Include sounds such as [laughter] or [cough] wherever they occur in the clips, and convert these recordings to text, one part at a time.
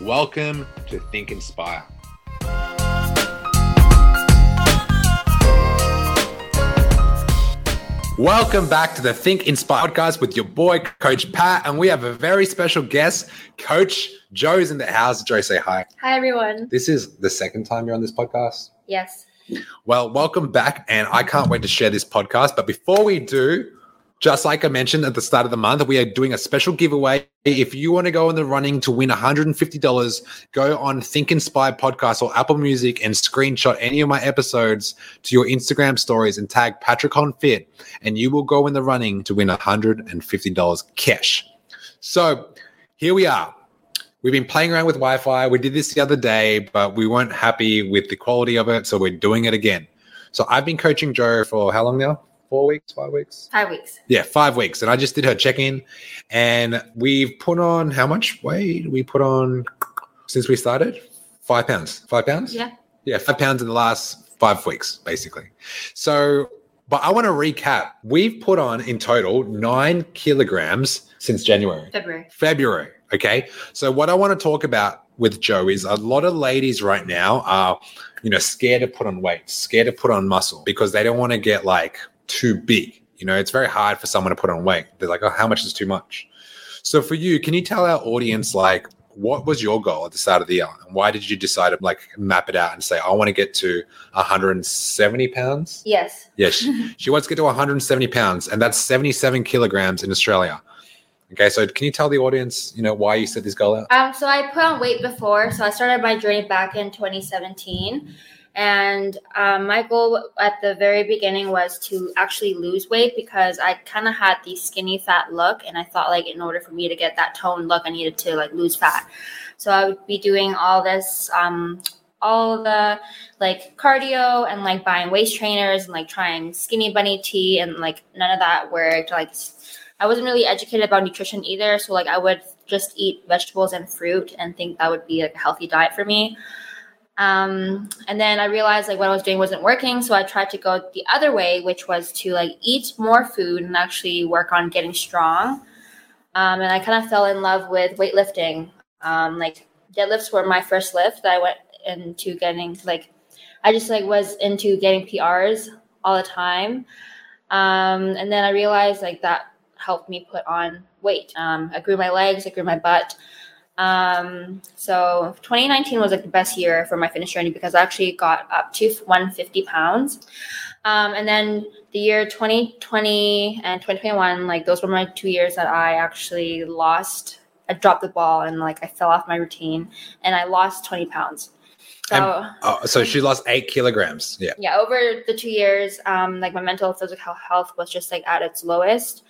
Welcome to Think Inspire. Welcome back to the Think Inspire podcast with your boy, Coach Pat. And we have a very special guest, Coach Joe's in the house. Joe, say hi. Hi, everyone. This is the second time you're on this podcast. Yes. Well, welcome back. And I can't wait to share this podcast. But before we do, just like I mentioned at the start of the month, we are doing a special giveaway. If you want to go in the running to win $150, go on Think Inspire Podcast or Apple Music and screenshot any of my episodes to your Instagram stories and tag Patrick Hong Fit, and you will go in the running to win $150 cash. So here we are. We've been playing around with Wi Fi. We did this the other day, but we weren't happy with the quality of it. So we're doing it again. So I've been coaching Joe for how long now? Four weeks, five weeks? Five weeks. Yeah, five weeks. And I just did her check in and we've put on how much weight we put on since we started? Five pounds. Five pounds? Yeah. Yeah, five pounds in the last five weeks, basically. So, but I want to recap. We've put on in total nine kilograms since January. February. February. Okay. So, what I want to talk about with Joe is a lot of ladies right now are, you know, scared to put on weight, scared to put on muscle because they don't want to get like too big. You know, it's very hard for someone to put on weight. They're like, oh, how much is too much? So for you, can you tell our audience like what was your goal at the start of the year? And why did you decide to like map it out and say, I want to get to 170 pounds? Yes. [laughs] Yes. she, she wants to get to 170 pounds, and that's 77 kilograms in Australia. Okay, so can you tell the audience, you know, why you set this goal out? Um, so I put on weight before. So I started my journey back in 2017. And um, my goal at the very beginning was to actually lose weight because I kind of had the skinny fat look, and I thought like in order for me to get that toned look, I needed to like lose fat. So I would be doing all this, um, all the like cardio and like buying waist trainers and like trying skinny bunny tea, and like none of that worked. Like I wasn't really educated about nutrition either, so like I would just eat vegetables and fruit and think that would be like a healthy diet for me. Um, and then I realized like what I was doing wasn't working, so I tried to go the other way, which was to like eat more food and actually work on getting strong. Um, and I kind of fell in love with weightlifting. Um, like deadlifts were my first lift that I went into getting like I just like was into getting PRs all the time. Um, and then I realized like that helped me put on weight. Um, I grew my legs, I grew my butt. Um, so 2019 was like the best year for my fitness journey because I actually got up to 150 pounds. Um, and then the year 2020 and 2021, like those were my two years that I actually lost. I dropped the ball and like I fell off my routine and I lost 20 pounds. So, and, oh, so she lost eight kilograms. Yeah. Yeah. Over the two years, um, like my mental physical health was just like at its lowest.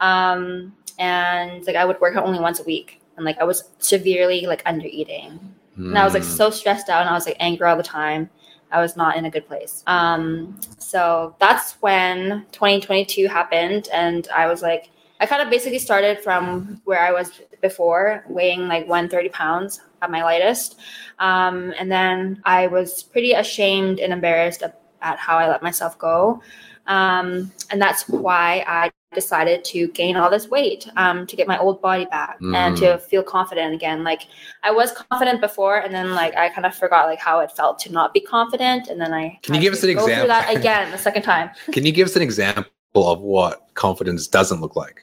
Um, and like I would work out only once a week and like I was severely like under eating. Mm. And I was like so stressed out and I was like angry all the time. I was not in a good place. Um, so that's when 2022 happened, and I was like, I kind of basically started from where I was before, weighing like 130 pounds at my lightest. Um, and then I was pretty ashamed and embarrassed at how I let myself go. Um, and that's why I decided to gain all this weight um, to get my old body back mm. and to mm. feel confident again. Like I was confident before, and then like I kind of forgot like how it felt to not be confident, and then I can you give us an example that again the second time. [laughs] can you give us an example of what confidence doesn't look like?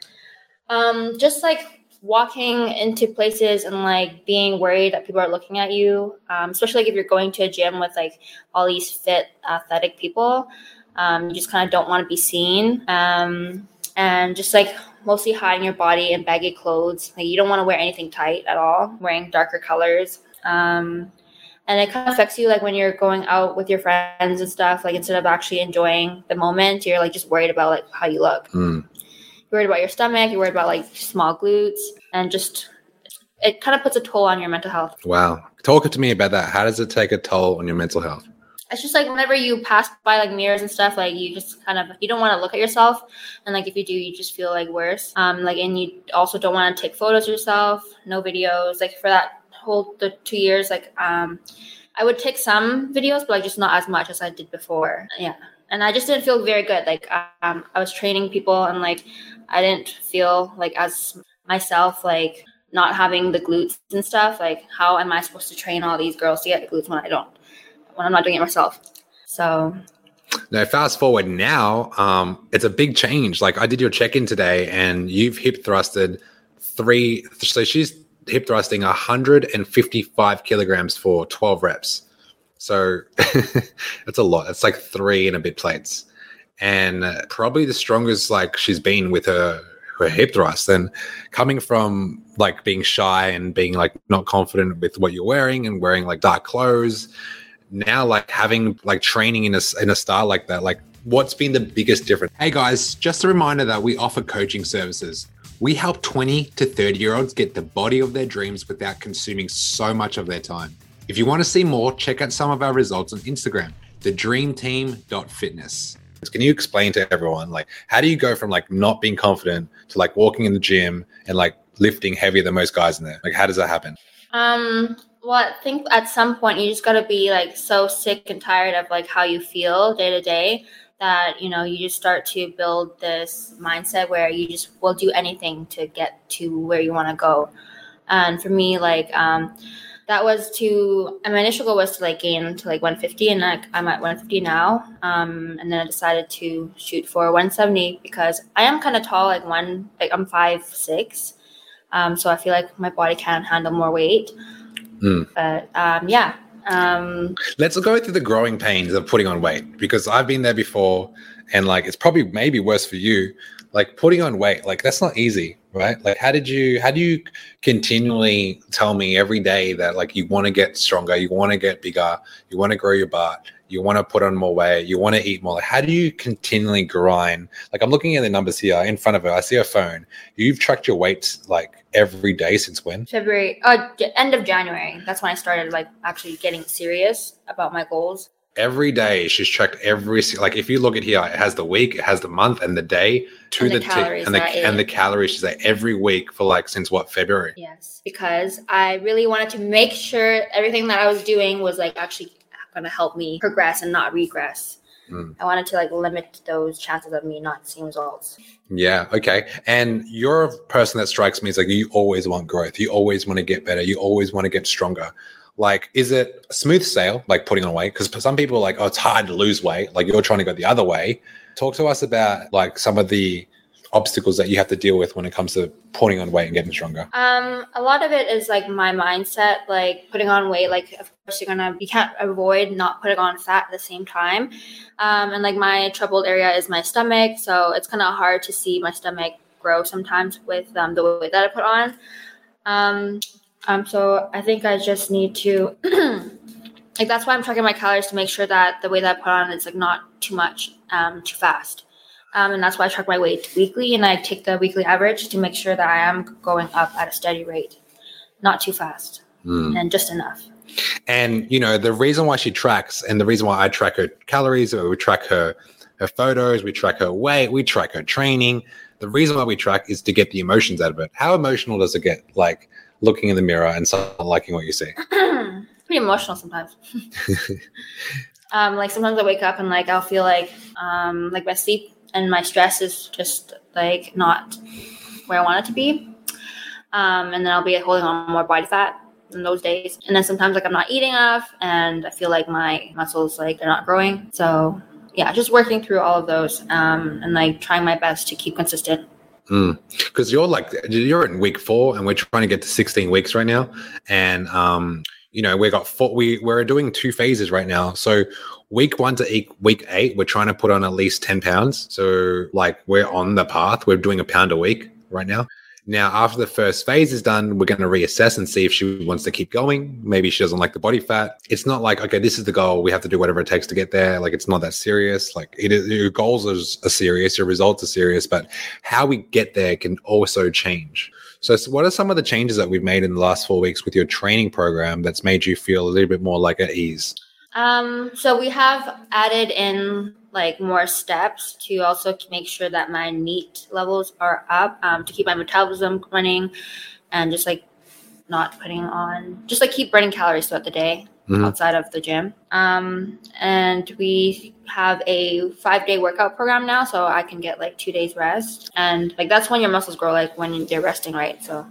Um, just like walking into places and like being worried that people are looking at you, um, especially like if you're going to a gym with like all these fit, athletic people. Um, you just kind of don't want to be seen. Um, and just like mostly hiding your body in baggy clothes. Like you don't want to wear anything tight at all, wearing darker colors. Um, and it kind of affects you like when you're going out with your friends and stuff. Like instead of actually enjoying the moment, you're like just worried about like how you look. Mm. You're worried about your stomach. You're worried about like small glutes and just it kind of puts a toll on your mental health. Wow. Talk to me about that. How does it take a toll on your mental health? It's just like whenever you pass by like mirrors and stuff, like you just kind of you don't want to look at yourself, and like if you do, you just feel like worse. Um, like and you also don't want to take photos of yourself, no videos. Like for that whole the two years, like um, I would take some videos, but like just not as much as I did before. Yeah, and I just didn't feel very good. Like um, I was training people, and like I didn't feel like as myself, like not having the glutes and stuff. Like how am I supposed to train all these girls to get the glutes when I don't? When I'm not doing it myself. So now fast forward now, um, it's a big change. Like I did your check-in today and you've hip thrusted three so she's hip thrusting 155 kilograms for 12 reps. So [laughs] that's a lot. It's like three and a bit plates. And probably the strongest like she's been with her her hip thrust and coming from like being shy and being like not confident with what you're wearing and wearing like dark clothes now like having like training in a, in a style like that like what's been the biggest difference? Hey guys just a reminder that we offer coaching services. We help 20 to 30 year olds get the body of their dreams without consuming so much of their time. If you want to see more check out some of our results on instagram thedreamteam.fitness can you explain to everyone like how do you go from like not being confident to like walking in the gym and like lifting heavier than most guys in there? Like how does that happen? Um well, I think at some point you just got to be like so sick and tired of like how you feel day to day that you know you just start to build this mindset where you just will do anything to get to where you want to go. And for me, like um, that was to and my initial goal was to like gain to like 150, and like I'm at 150 now. Um, and then I decided to shoot for 170 because I am kind of tall, like one like I'm five six. Um, so I feel like my body can handle more weight. Mm. But um, yeah. Um, Let's go through the growing pains of putting on weight because I've been there before, and like it's probably maybe worse for you. Like putting on weight, like that's not easy, right? Like how did you how do you continually tell me every day that like you want to get stronger, you want to get bigger, you want to grow your butt, you want to put on more weight, you want to eat more. Like, how do you continually grind? Like, I'm looking at the numbers here in front of her. I see her phone. You've tracked your weights like every day since when? February, uh, end of January. That's when I started like actually getting serious about my goals. Every day she's tracked every like if you look at here, it has the week, it has the month and the day to and the, the calories t- and the and the calories she's like every week for like since what February. Yes, because I really wanted to make sure everything that I was doing was like actually going to help me progress and not regress. Mm. I wanted to like limit those chances of me not seeing results. Yeah. Okay. And you're a person that strikes me as like you always want growth. You always want to get better. You always want to get stronger. Like, is it smooth sail, like putting on weight? Because some people are like, oh, it's hard to lose weight. Like you're trying to go the other way. Talk to us about like some of the obstacles that you have to deal with when it comes to putting on weight and getting stronger? Um, a lot of it is like my mindset, like putting on weight. Like, of course, you're gonna you can't avoid not putting on fat at the same time. Um, and like my troubled area is my stomach, so it's kind of hard to see my stomach grow sometimes with um, the weight that I put on. Um, um, so I think I just need to. [clears throat] like that's why I'm tracking my calories to make sure that the weight that I put on is like not too much, um, too fast. Um, and that's why I track my weight weekly and I take the weekly average to make sure that I am going up at a steady rate, not too fast mm. and just enough. And you know the reason why she tracks, and the reason why I track her calories, or we track her her photos, we track her weight, we track her training. The reason why we track is to get the emotions out of it. How emotional does it get? Like looking in the mirror and someone liking what you see. [clears throat] Pretty emotional sometimes. [laughs] um, like sometimes I wake up and like I'll feel like um, like my sleep and my stress is just like not where I want it to be. Um, and then I'll be holding on more body fat in those days. And then sometimes like I'm not eating enough and I feel like my muscles like they're not growing. So yeah, just working through all of those um, and like trying my best to keep consistent. Because mm. you're like you're in week four and we're trying to get to 16 weeks right now, and um, you know we got four. We we're doing two phases right now. So week one to week eight, we're trying to put on at least 10 pounds. So, like, we're on the path. We're doing a pound a week right now. Now, after the first phase is done, we're going to reassess and see if she wants to keep going. Maybe she doesn't like the body fat. It's not like, okay, this is the goal. We have to do whatever it takes to get there. Like, it's not that serious. Like, it is, your goals are, are serious, your results are serious, but how we get there can also change. So, what are some of the changes that we've made in the last four weeks with your training program that's made you feel a little bit more like at ease? Um, so we have added in like more steps to also make sure that my NEAT levels are up um, to keep my metabolism running and just like not putting on just like keep burning calories throughout the day Mhm. outside of the gym. Um, and we have a five day workout program now, so I can get like two days rest. And like that's when your muscles grow, like when they're resting, right? So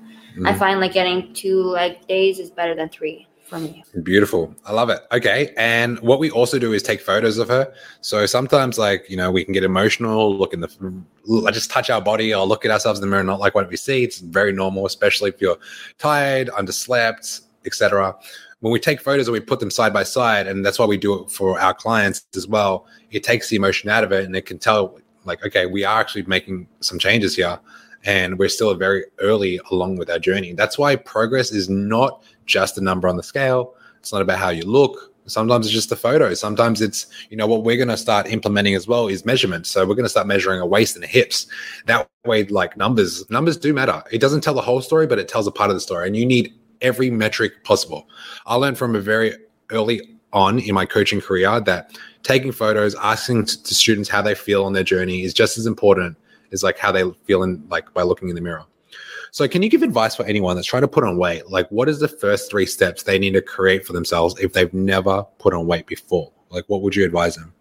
I Mhm. find like getting two like days is better than three for me. Beautiful. I love it. Okay. And what we also do is take photos of her. So sometimes, like, you know, we can get emotional, look in the, I just touch our body or look at ourselves in the mirror, not like what we see. It's very normal, especially if you're tired, underslept, etc. When we take photos and we put them side by side, and that's why we do it for our clients as well, it takes the emotion out of it and it can tell, like, okay, we are actually making some changes here and we're still very early along with our journey. That's why progress is not just a number on the scale. It's not about how you look. Sometimes it's just a photo. Sometimes it's, you know, what we're going to start implementing as well is measurements. So we're going to start measuring a waist and a hips. That way, like numbers, numbers do matter. It doesn't tell the whole story, but it tells a part of the story. And you need every metric possible. I learned from a very early on in my coaching career that taking photos, asking t- students how they feel on their journey is just as important as like how they feel in like by looking in the mirror. So, can you give advice for anyone that's trying to put on weight? Like, what is the first three steps they need to create for themselves if they've never put on weight before? Like, what would you advise them?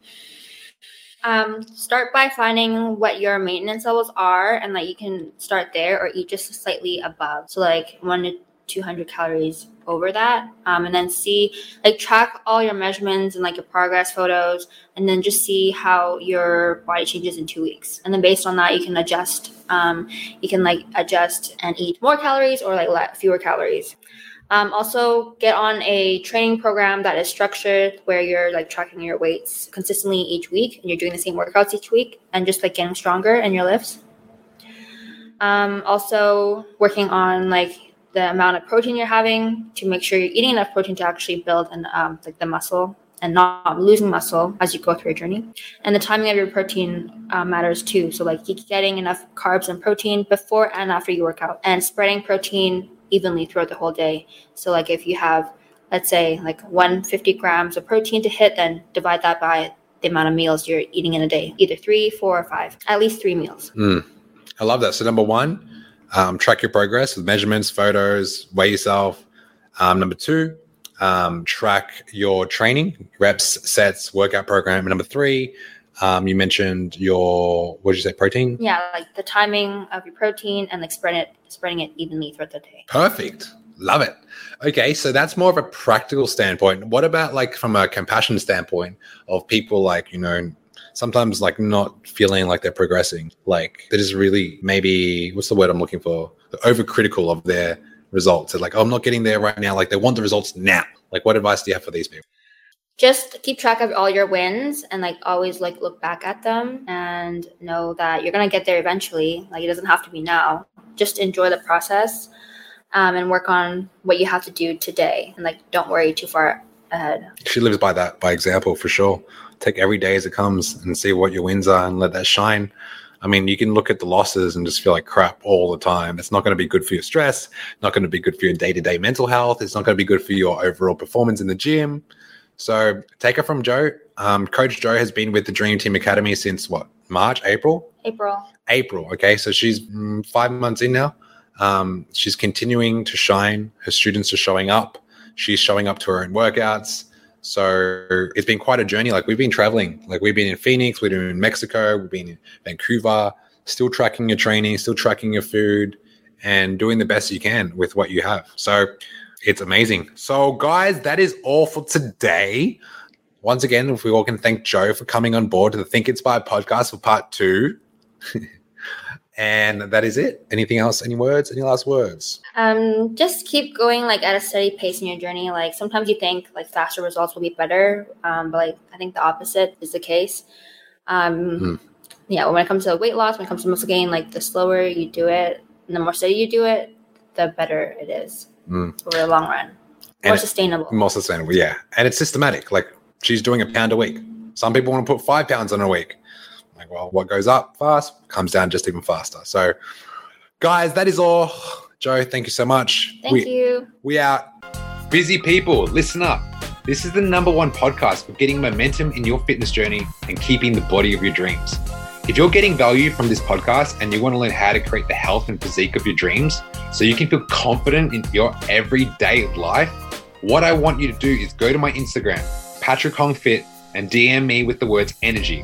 Um, start by finding what your maintenance levels are, and like you can start there or eat just slightly above. So like one to two hundred calories over that, um, and then see like track all your measurements and like your progress photos, and then just see how your body changes in two weeks. And then based on that, you can adjust. Um, you can like adjust and eat more calories or like fewer calories. Um, also, get on a training program that is structured where you're like tracking your weights consistently each week and you're doing the same workouts each week and just like getting stronger in your lifts. Um, also, working on like the amount of protein you're having to make sure you're eating enough protein to actually build and um, like the muscle and not losing muscle as you go through your journey. And the timing of your protein uh, matters too. So like getting enough carbs and protein before and after you work out, and spreading protein evenly throughout the whole day. So like if you have, let's say like 150 grams of protein to hit, then divide that by the amount of meals you're eating in a day, either three, four, or five, at least three meals. Mm, I love that. So, number one, um, track your progress with measurements, photos, weigh yourself. Um, number two, um, track your training, reps, sets, workout program. And number three, um, you mentioned your what did you say, protein? Yeah, like the timing of your protein and like spreading it, spreading it evenly throughout the day. Perfect. Love it. Okay, so that's more of a practical standpoint. What about like from a compassion standpoint of people like, you know, sometimes like not feeling like they're progressing, like they're just really maybe what's the word I'm looking for? They're overcritical of their results. They're like, oh, I'm not getting there right now. Like they want the results now. Like, what advice do you have for these people? just keep track of all your wins and like always like look back at them and know that you're gonna get there eventually like it doesn't have to be now just enjoy the process um, and work on what you have to do today and like don't worry too far ahead She lives by that, by example, for sure. Take every day as it comes and see what your wins are and let that shine. I mean, you can look at the losses and just feel like crap all the time. It's not going to be good for your stress, not going to be good for your day to day mental health. It's not going to be good for your overall performance in the gym. So take it from Joe. Um, Coach Joe has been with the Dream Team Academy since what, March, April? april April. Okay, so she's mm, five months in now. Um, she's continuing to shine. Her students are showing up. She's showing up to her own workouts. So it's been quite a journey. Like we've been traveling. Like we've been in Phoenix, we've been in Mexico, we've been in Vancouver. Still tracking your training, still tracking your food, and doing the best you can with what you have. So it's amazing. So guys, that is all for today. Once again, if we all can thank Joe for coming on board to the Think Inspired podcast for part two. [laughs] and that is it. Anything else? Any words? Any last words? um, just keep going like at a steady pace in your journey like sometimes you think like faster results will be better um, but like i think the opposite is the case um, Hmm. yeah when it comes to weight loss when it comes to muscle gain like the slower you do it and the more steady you do it the better it is Hmm. over the long run And more sustainable More sustainable, yeah. And it's systematic. Like she's doing a pound a week. Some people want to put five pounds in a week. Like, well, what goes up fast comes down just even faster. So, guys, that is all. Joe, thank you so much. Thank we, you. We are busy people. Listen up. This is the number one podcast for getting momentum in your fitness journey and keeping the body of your dreams. If you're getting value from this podcast and you want to learn how to create the health and physique of your dreams so you can feel confident in your everyday life, what I want you to do is go to my Instagram, Patrick Hong Fit, and DM me with the words energy.